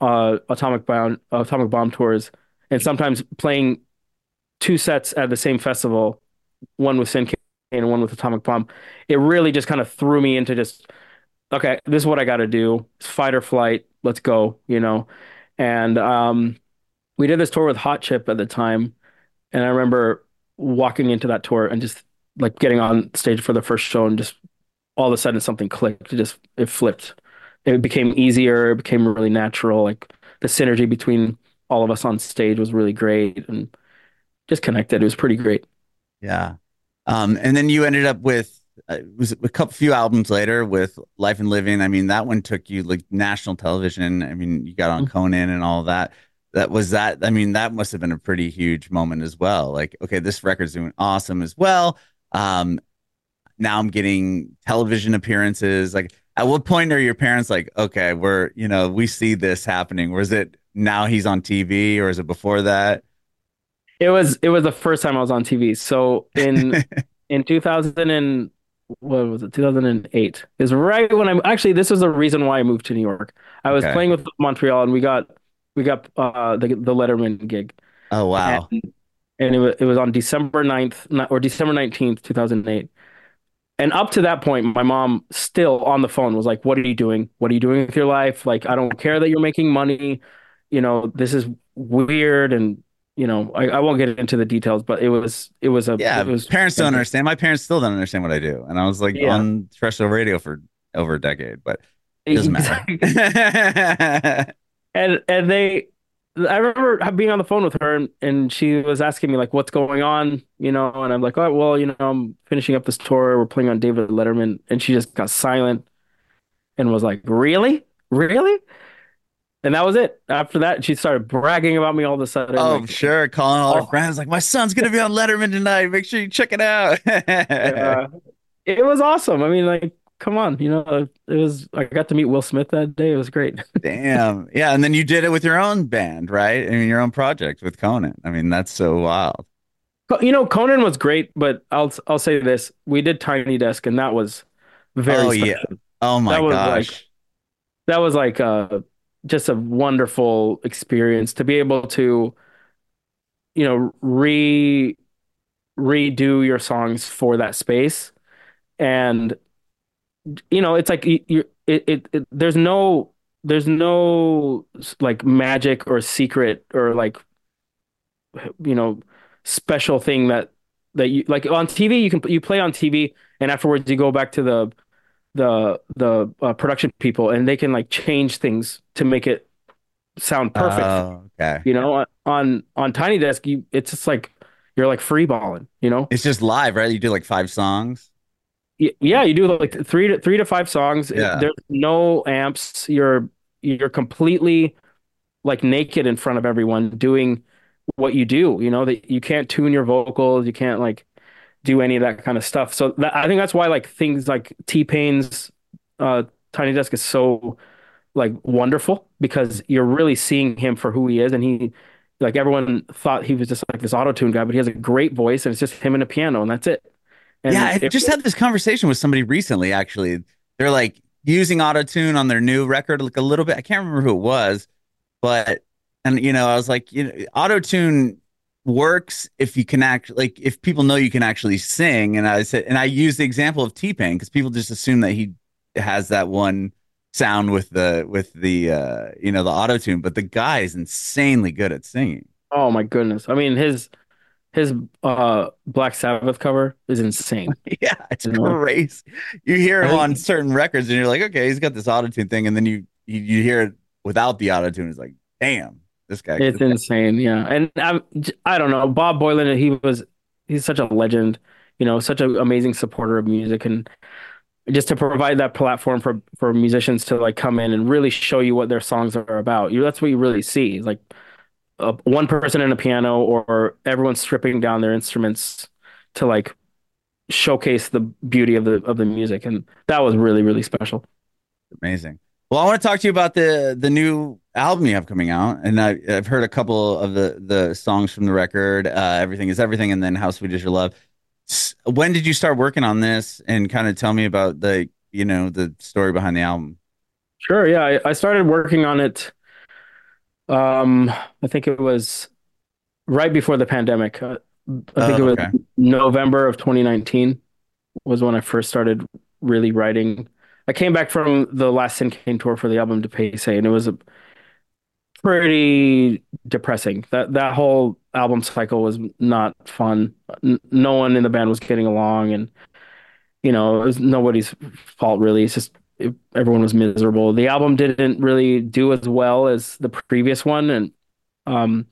uh, atomic bomb atomic bomb tours, and sometimes playing two sets at the same festival, one with Sin Sinkane and one with Atomic Bomb. It really just kind of threw me into just okay, this is what I got to do. It's fight or flight. Let's go, you know. And um, we did this tour with Hot Chip at the time, and I remember walking into that tour and just like getting on stage for the first show and just all of a sudden something clicked. It just it flipped it became easier. It became really natural. Like the synergy between all of us on stage was really great and just connected. It was pretty great. Yeah. Um, and then you ended up with uh, was a couple few albums later with Life and Living. I mean, that one took you like national television. I mean, you got on mm-hmm. Conan and all that. That was that. I mean, that must have been a pretty huge moment as well. Like, okay, this record's doing awesome as well. Um, now I'm getting television appearances. Like, at what point are your parents like, okay, we're, you know, we see this happening? Was it now he's on TV or is it before that? It was it was the first time I was on TV. So in in 2000 and what was it 2008 is right when I'm actually this was the reason why I moved to New York. I was okay. playing with Montreal and we got we got uh the the Letterman gig. Oh wow. And, and it was it was on December 9th or December 19th 2008 and up to that point, my mom still on the phone was like, What are you doing? What are you doing with your life? Like, I don't care that you're making money. You know, this is weird. And, you know, I, I won't get into the details, but it was, it was a, yeah, was, parents don't understand. My parents still don't understand what I do. And I was like yeah. on terrestrial radio for over a decade, but it doesn't exactly. matter. and, and they, I remember being on the phone with her and, and she was asking me like what's going on, you know, and I'm like, oh well, you know, I'm finishing up this tour. We're playing on David Letterman, and she just got silent and was like, really, really, and that was it. After that, she started bragging about me all of a sudden. Oh, like, sure, calling all oh. her friends like, my son's gonna be on Letterman tonight. Make sure you check it out. yeah. It was awesome. I mean, like come on, you know, it was I got to meet Will Smith that day. It was great. Damn. Yeah, and then you did it with your own band, right? I mean, your own project with Conan. I mean, that's so wild. You know, Conan was great, but I'll I'll say this: we did Tiny Desk, and that was very. Oh special. yeah. Oh my that gosh. Like, that was like uh, just a wonderful experience to be able to, you know, re redo your songs for that space. And you know, it's like you, it, it, it there's no there's no like magic or secret or like you know special thing that that you like on TV you can you play on TV and afterwards you go back to the the the uh, production people and they can like change things to make it sound perfect. Oh, okay. You know, on on Tiny Desk you it's just like you're like free balling, you know? It's just live, right? You do like five songs. Yeah, you do like three to three to five songs. Yeah. There's no amps. You're you're completely like naked in front of everyone doing what you do. You know that you can't tune your vocals. You can't like do any of that kind of stuff. So that, I think that's why like things like T Pain's uh, Tiny Desk is so like wonderful because you're really seeing him for who he is, and he like everyone thought he was just like this auto tune guy, but he has a great voice, and it's just him and a piano, and that's it. And yeah, I just had this conversation with somebody recently. Actually, they're like using auto tune on their new record, like a little bit. I can't remember who it was, but and you know, I was like, you know, auto tune works if you can act like if people know you can actually sing. And I said, and I used the example of T Pain because people just assume that he has that one sound with the with the uh you know the auto tune, but the guy is insanely good at singing. oh my goodness, I mean his his uh Black Sabbath cover is insane. Yeah, it's You know? crazy. You hear him on certain records, and you're like, okay, he's got this auto tune thing, and then you you, you hear it without the auto tune. It's like, damn, this guy. It's insane, yeah. And I'm, I don't know, Bob Boilen, he was, he's such a legend, you know, such an amazing supporter of music, and just to provide that platform for for musicians to like come in and really show you what their songs are about. You, that's what you really see, like one person in a piano or everyone stripping down their instruments to like showcase the beauty of the of the music, and that was really really special. amazing. Well, I want to talk to you about the the new album you have coming out, and I, I've heard a couple of the the songs from the record. Uh, everything is everything, and then How Sweet Is Your Love. When did you start working on this? And kind of tell me about the you know the story behind the album. Sure, yeah. I, I started working on it. Um, I think it was right before the pandemic. Uh, I think it Oh, was okay. November of 2019 was when I first started really writing. I came back from the last Sinkane tour for the album Dépaysé, and it was a pretty depressing. That that whole album cycle was not fun. N- no one in the band was getting along, and you know, it was nobody's fault really. It's just it, everyone was miserable. The album didn't really do as well as the previous one, and um,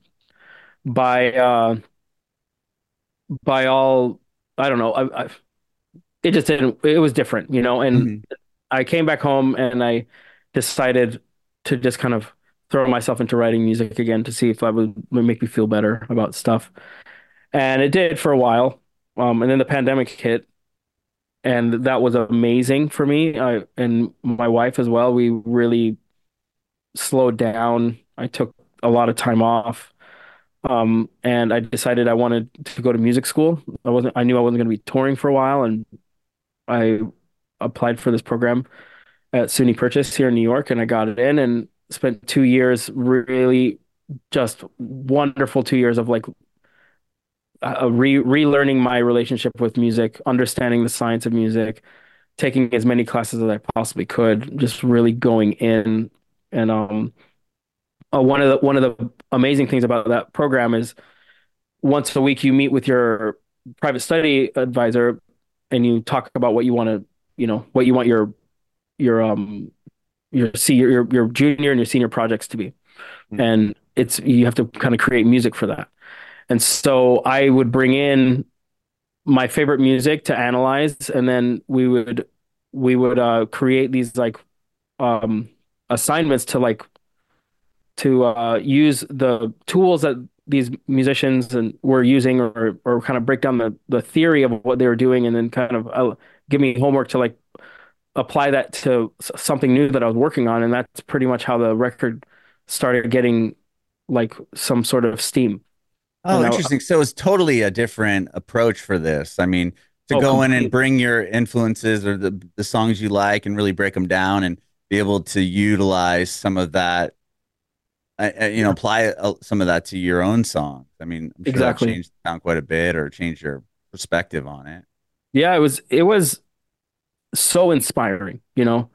by uh, by all, I don't know, I, I, it just didn't. It was different, you know. And Mhm. I came back home and I decided to just kind of throw myself into writing music again to see if that would, would make me feel better about stuff. And it did for a while. Um, and then the pandemic hit, and that was amazing for me. I and my wife as well. We really slowed down. I took a lot of time off. Um, and I decided I wanted to go to music school. I wasn't, I knew I wasn't going to be touring for a while, and I applied for this program at SUNY Purchase here in New York, and I got it in and spent two years really just wonderful two years of like uh, re relearning my relationship with music, understanding the science of music, taking as many classes as I possibly could, just really going in. And um, uh, one of the one of the amazing things about that program is once a week you meet with your private study advisor and you talk about what you want to, you know, what you want your your um your senior your, your junior and your senior projects to be. Mhm. And it's you have to kind of create music for that. And so I would bring in my favorite music to analyze and then we would we would uh create these like um assignments to like to uh use the tools that these musicians and were using or or kind of break down the the theory of what they were doing and then kind of uh, give me homework to like apply that to something new that I was working on and that's pretty much how the record started getting like some sort of steam. Oh, And I- uh, interesting. So it's totally a different approach for this. I mean, to Oh, go in and bring your influences or the the songs you like and really break them down and be able to utilize some of that I, I, you know, apply some of that to your own songs. I mean, I'm sure Exactly. that changed the sound quite a bit or changed your perspective on it. Yeah, it was it was so inspiring, you know.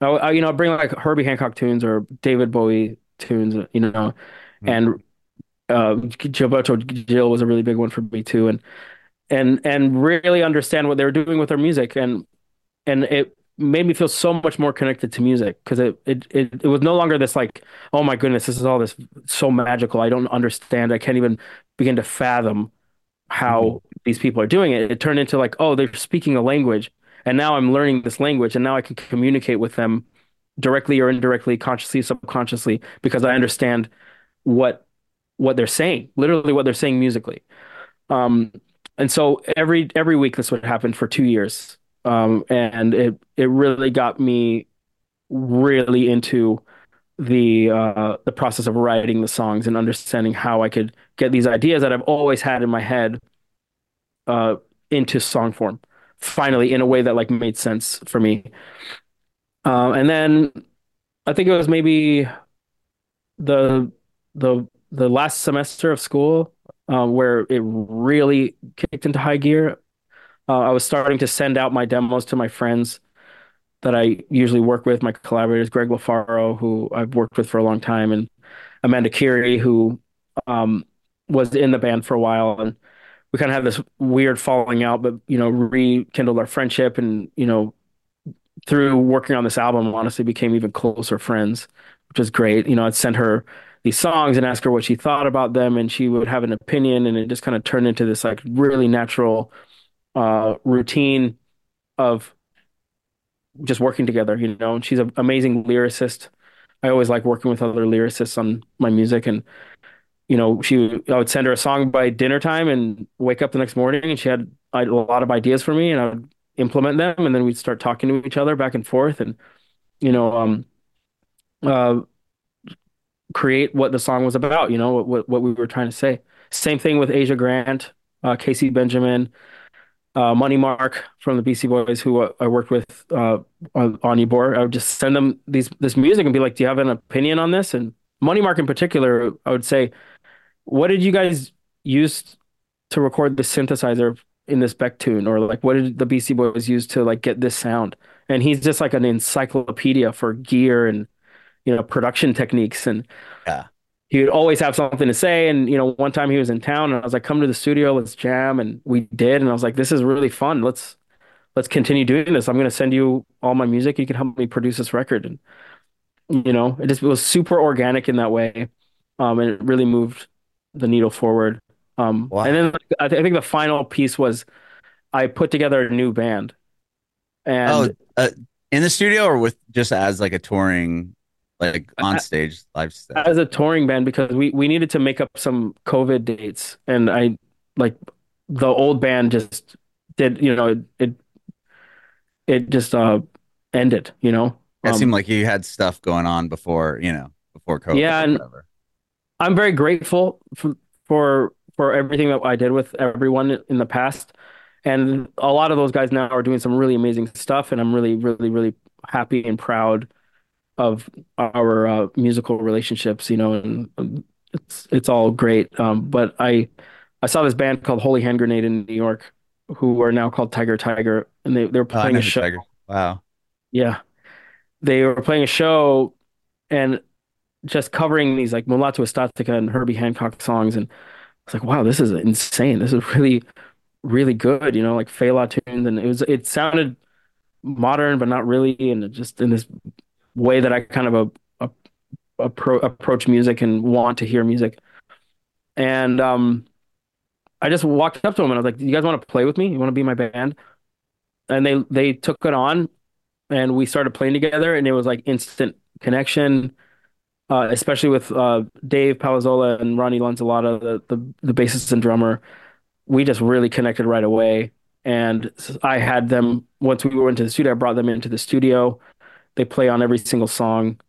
I, I you know, bring like Herbie Hancock tunes or David Bowie tunes, you know, Hmm. and uh Gilberto Gil was a really big one for me too, and and and really understand what they were doing with their music, and and it made me feel so much more connected to music because it, it it it was no longer this like, oh my goodness, this is all this so magical. I don't understand. I can't even begin to fathom how these people are doing it. It turned into like, oh, they're speaking a language, and now I'm learning this language, and now I can communicate with them directly or indirectly, consciously, subconsciously, because I understand what what they're saying, literally what they're saying musically. Um, and so every every week this would happen for two years, um, and it it really got me really into the uh, the process of writing the songs and understanding how I could get these ideas that I've always had in my head uh, into song form, finally in a way that like made sense for me. Um, and then I think it was maybe the the the last semester of school uh, where it really kicked into high gear. Uh, I was starting to send out my demos to my friends that I usually work with, my collaborators, Greg LaFaro, who I've worked with for a long time, and Amanda Khiri, who um, was in the band for a while, and we kind of had this weird falling out, but you know, rekindled our friendship, and you know, through working on this album, honestly, became even closer friends, which was great. You know, I'd send her these songs and ask her what she thought about them, and she would have an opinion, and it just kind of turned into this like really natural uh, routine of just working together, you know. And she's an amazing lyricist. I always like working with other lyricists on my music, and you know, she I would send her a song by dinner time and wake up the next morning and she had a lot of ideas for me and I would implement them and then we'd start talking to each other back and forth and you know um uh create what the song was about, you know, what what, we were trying to say. Same thing with Aja Grant, uh Casey Benjamin, uh Money Mark from the Beastie Boys who uh, I worked with uh on, on Onyeabor. I would just send them these this music and be like, "Do you have an opinion on this?" And Money Mark in particular, I would say what did you guys use to record the synthesizer in this Beck tune? Or like what did the Beastie Boys use to like get this sound? And he's just like an encyclopedia for gear and you know production techniques. And Yeah. he would always have something to say. And you know one time he was in town and I was like come to the studio let's jam. And we did. And I was like this is really fun. Let's let's continue doing this. I'm going to send you all my music. You can help me produce this record. And you know it just it was super organic in that way. Um and it really moved the needle forward um Wow. and then I, th I think the final piece was I put together a new band Oh, and uh, in the studio or with just as like a touring, like on stage live stuff? as a touring band because we we needed to make up some COVID dates and I like the old band just did you know it it, it just uh ended you know It um, seemed like you had stuff going on before, you know, before COVID. Yeah, or and- whatever. I'm very grateful for for for everything that I did with everyone in the past. And a lot of those guys now are doing some really amazing stuff, and I'm really, really, really happy and proud of our uh, musical relationships, you know, and um, it's it's all great. Um, but I I saw this band called Holy Hand Grenade in New York, who are now called Tiger Tiger, and they they were Oh, playing know a show. Tiger. Wow. Yeah, they were playing a show and just covering these like Mulatu Astatke and Herbie Hancock songs, and I was like, wow, this is insane. This is really, really good. You know, like Fela tunes, and it was it sounded modern, but not really, and just in this way that I kind of a, a, appro approach music and want to hear music. And um, I just walked up to them and I was like, "You guys want to play with me? You want to be my band?" And they they took it on, and we started playing together, and it was like instant connection uh, especially with uh, Dave Palazzola and Ronnie Lanzalotta, the, the the bassist and drummer. We just really connected right away. And I had them once we went to the studio. I brought them into the studio. They play on every single song.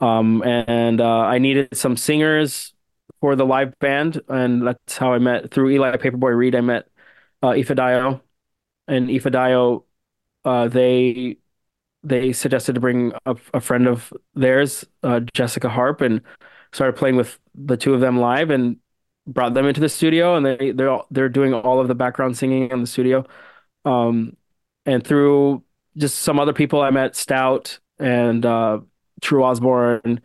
Um, and uh, I needed some singers for the live band, and that's how I met through Eli Paperboy Reed. I met uh, and Ifedayo, uh, they they suggested to bring a, a friend of theirs, uh, Jessica Harp, and started playing with the two of them live and brought them into the studio and they they're all, they're doing all of the background singing in the studio. Um, and through just some other people I met, Stout and uh, Tru Osborne,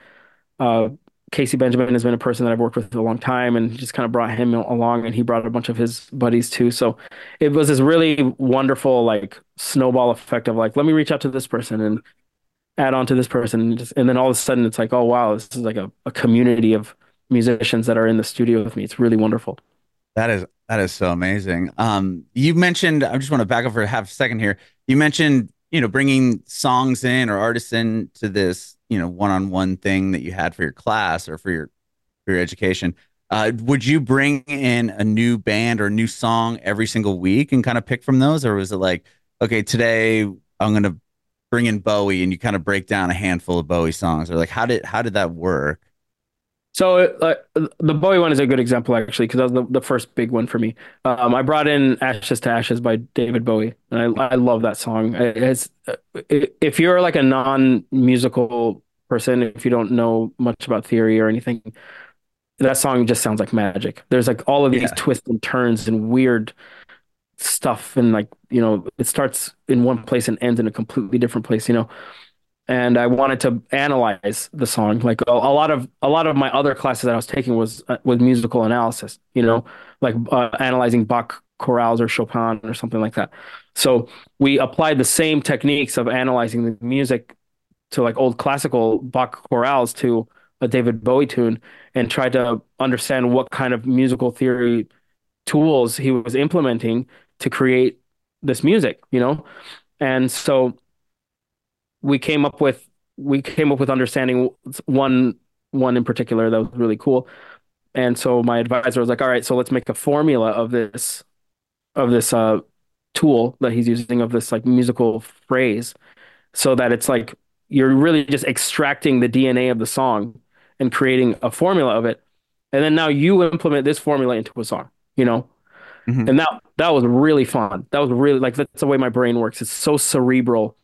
uh, Casey Benjamin has been a person that I've worked with a long time and just kind of brought him along and he brought a bunch of his buddies too. So it was this really wonderful like snowball effect of like, let me reach out to this person and add on to this person and just and then all of a sudden it's like, oh wow, this is like a, a community of musicians that are in the studio with me. It's really wonderful. That is that is so amazing. Um, you mentioned I just want to back up for half a second here. You mentioned you know bringing songs in or artists in to this you know one-on-one thing that you had for your class or for your for your education. Uh, would you bring in a new band or a new song every single week and kind of pick from those, or was it like, okay, today I'm to bring in Bowie and you kind of break down a handful of Bowie songs, or like how did how did that work? So uh, the Bowie one is a good example actually because that was the, the first big one for me. Um, I brought in "Ashes to Ashes" by David Bowie, and I I love that song. It's, uh, if you're like a non-musical person, if you don't know much about theory or anything, that song just sounds like magic. There's like all of these yeah. twists and turns and weird stuff, and like you know, it starts in one place and ends in a completely different place. You know, and I wanted to analyze the song. Like a, a, lot of a lot of my other classes that I was taking was uh, was musical analysis. You know, like uh, analyzing Bach chorales or Chopin or something like that. So we applied the same techniques of analyzing the music to like old classical Bach chorales to a David Bowie tune and tried to understand what kind of musical theory tools he was implementing to create this music. You know, and so we came up with we came up with understanding one one in particular that was really cool. And so my advisor was like, "All right, so let's make a formula of this of this uh, tool that he's using of this like musical phrase, so that it's like you're really just extracting the DNA of the song and creating a formula of it, and then now you implement this formula into a song, you know." Mm-hmm. And that that was really fun. That was really like that's the way my brain works. It's so cerebral.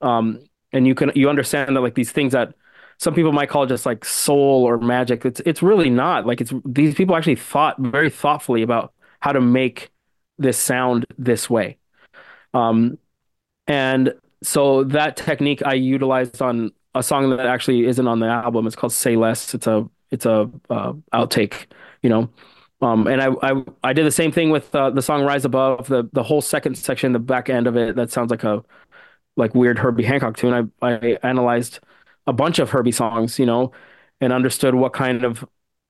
Um, and you can you understand that like these things that some people might call just like soul or magic it's it's really not like it's these people actually thought very thoughtfully about how to make this sound this way. Um and so that technique i utilized on a song that actually isn't on the album. It's called say less. It's a it's a uh, outtake you know? Um, and I, I I did the same thing with uh, the song "Rise Above." The the whole second section, the back end of it, that sounds like a like weird Herbie Hancock tune. I I analyzed a bunch of Herbie songs, you know, and understood what kind of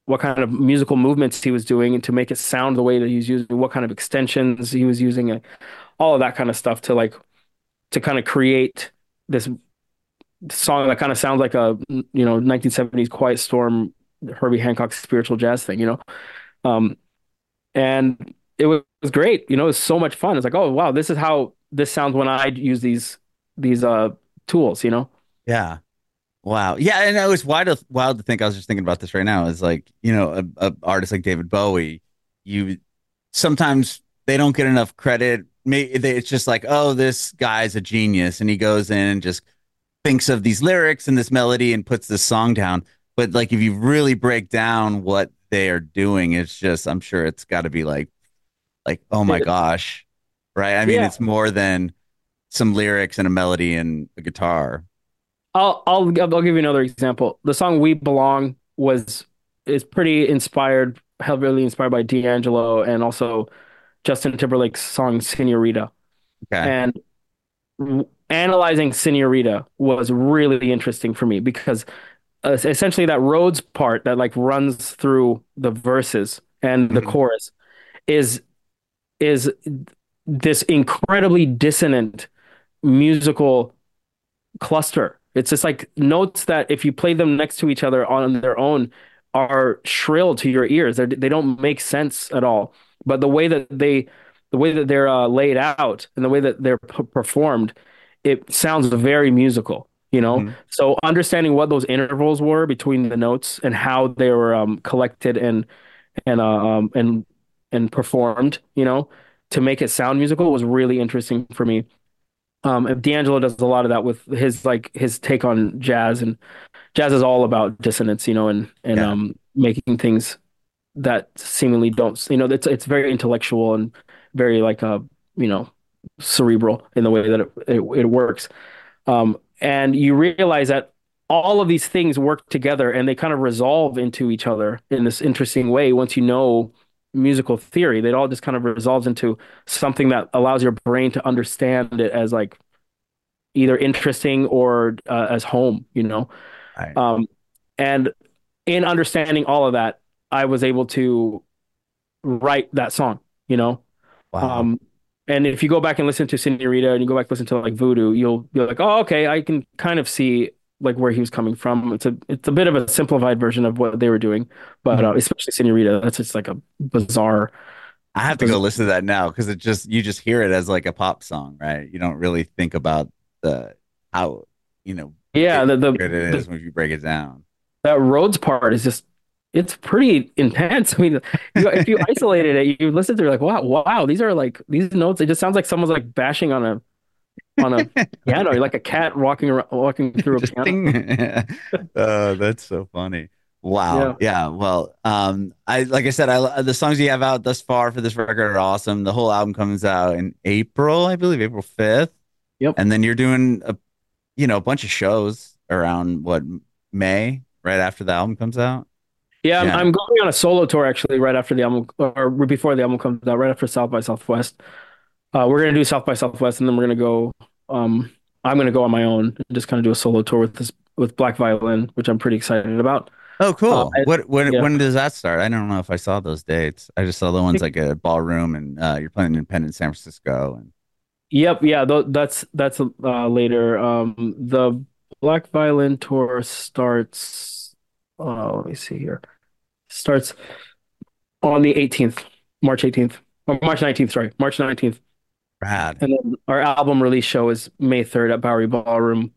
what kind of musical movements he was doing and to make it sound the way that he's using, what kind of extensions he was using, and all of that kind of stuff to like to kind of create this song that kind of sounds like a you know 1970s Quiet Storm Herbie Hancock spiritual jazz thing, you know. Um, and it was, it was great, you know, it was so much fun. It's like, oh wow, this is how this sounds when I use these these uh tools, you know? Yeah. Wow. Yeah, and it was wild to, wild to think. I was just thinking about this right now. Is like you know, a, a artist like David Bowie. You sometimes they don't get enough credit. Maybe it's just like, oh, this guy's a genius, and he goes in and just thinks of these lyrics and this melody and puts this song down. But like, if you really break down what they are doing, it's just, I'm sure it's got to be like, like, oh my gosh, right? I mean, yeah. it's more than some lyrics and a melody and a guitar. I'll I'll I'll give you another example. The song "We Belong" was is pretty inspired, heavily inspired by D'Angelo and also Justin Timberlake's song "Senorita." Okay. And analyzing "Senorita" was really interesting for me because uh, essentially that Rhodes part that like runs through the verses and the mm-hmm. chorus is is this incredibly dissonant musical cluster. It's just like notes that if you play them next to each other on their own are shrill to your ears. They're, they don't make sense at all. But the way that they, the way that they're uh, laid out and the way that they're p- performed, it sounds very musical. You know, mm-hmm. so understanding what those intervals were between the notes and how they were um, collected and and uh, um, and and performed, you know, to make it sound musical was really interesting for me. Um, D'Angelo does a lot of that with his like his take on jazz and jazz is all about dissonance, you know, and and yeah. um making things that seemingly don't, you know, it's it's very intellectual and very like a, uh, you know, cerebral in the way that it, it, it works. Um, and you realize that all of these things work together and they kind of resolve into each other in this interesting way once you know musical theory. It all just kind of resolves into something that allows your brain to understand it as like either interesting or uh, as home, you know. Right. Um, and in understanding all of that, I was able to write that song, you know. Wow. Um, and if you go back and listen to Senorita and you go back and listen to like Voodoo, you'll be like, oh, okay, I can kind of see like where he was coming from. It's a it's a bit of a simplified version of what they were doing, but mm-hmm. uh, especially Senorita, that's just like a bizarre. I have to go listen to that now because it just you just hear it as like a pop song, right? You don't really think about the how you know yeah the, the good it is the, when you break it down. That Rhodes part is just it's pretty intense. I mean, you, if you isolated it, you listen to it like, wow, wow, these are like these notes. It just sounds like someone's like bashing on a on a piano, like a cat walking around, walking through a piano. uh, that's so funny. Wow. Yeah. yeah. Well, um, I like I said, I the songs you have out thus far for this record are awesome. The whole album comes out in April, I believe, April fifth. Yep. And then you're doing a, you know, a bunch of shows around what May, right after the album comes out. Yeah, yeah. I'm, I'm going on a solo tour actually right after the album or before the album comes out, right after South by Southwest. Uh, we're gonna do South by Southwest, and then we're gonna go. Um, I'm gonna go on my own and just kind of do a solo tour with this with Black Violin, which I'm pretty excited about. Oh, cool! Uh, what when yeah. when does that start? I don't know if I saw those dates. I just saw the ones like a ballroom, and uh, you're playing Independent San Francisco. And yep, yeah, th- that's that's uh, later. Um, the Black Violin tour starts. Uh, let me see here. Starts on the 18th, March 18th, or March 19th. Sorry, March 19th. Rad. And then our album release show is May 3rd at Bowery Ballroom.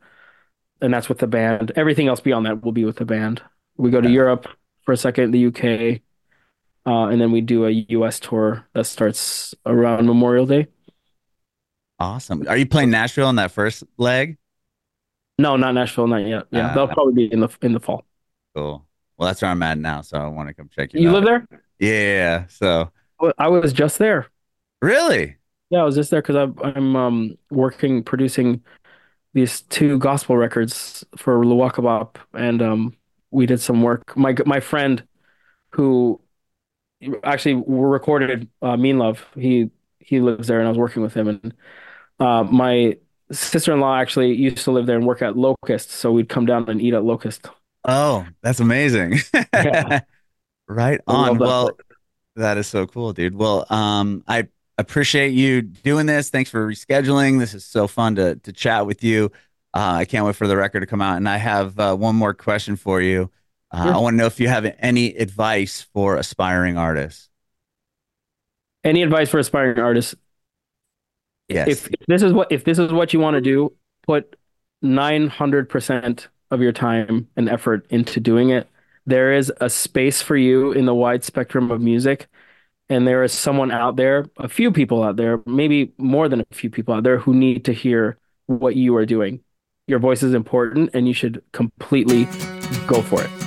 And that's with the band. Everything else beyond that will be with the band. We go to Europe for a second, the UK, uh, and then we do a US tour that starts around Memorial Day. Awesome. Are you playing Nashville on that first leg? No, not Nashville, not yet. Yeah, uh, they'll probably be in the in the fall. Cool. Well, that's where I'm at now, so I want to come check you. You out. live there? Yeah. So I was just there. Really? Yeah, I was just there because I'm, I'm um, working producing these two gospel records for Luaka Bop, and um, we did some work. My my friend, who actually recorded uh, Mean Love, he he lives there, and I was working with him. And uh, my sister-in-law actually used to live there and work at Locust, so we'd come down and eat at Locust. Oh, that's amazing! Yeah. right on. Well, that is so cool, dude. Well, um, I appreciate you doing this. Thanks for rescheduling. This is so fun to to chat with you. Uh, I can't wait for the record to come out. And I have uh, one more question for you. Uh, sure. I want to know if you have any advice for aspiring artists. Any advice for aspiring artists? Yes. If, if this is what if this is what you want to do, put nine hundred percent of your time and effort into doing it. There is a space for you in the wide spectrum of music and there is someone out there, a few people out there, maybe more than a few people out there who need to hear what you are doing. Your voice is important and you should completely go for it.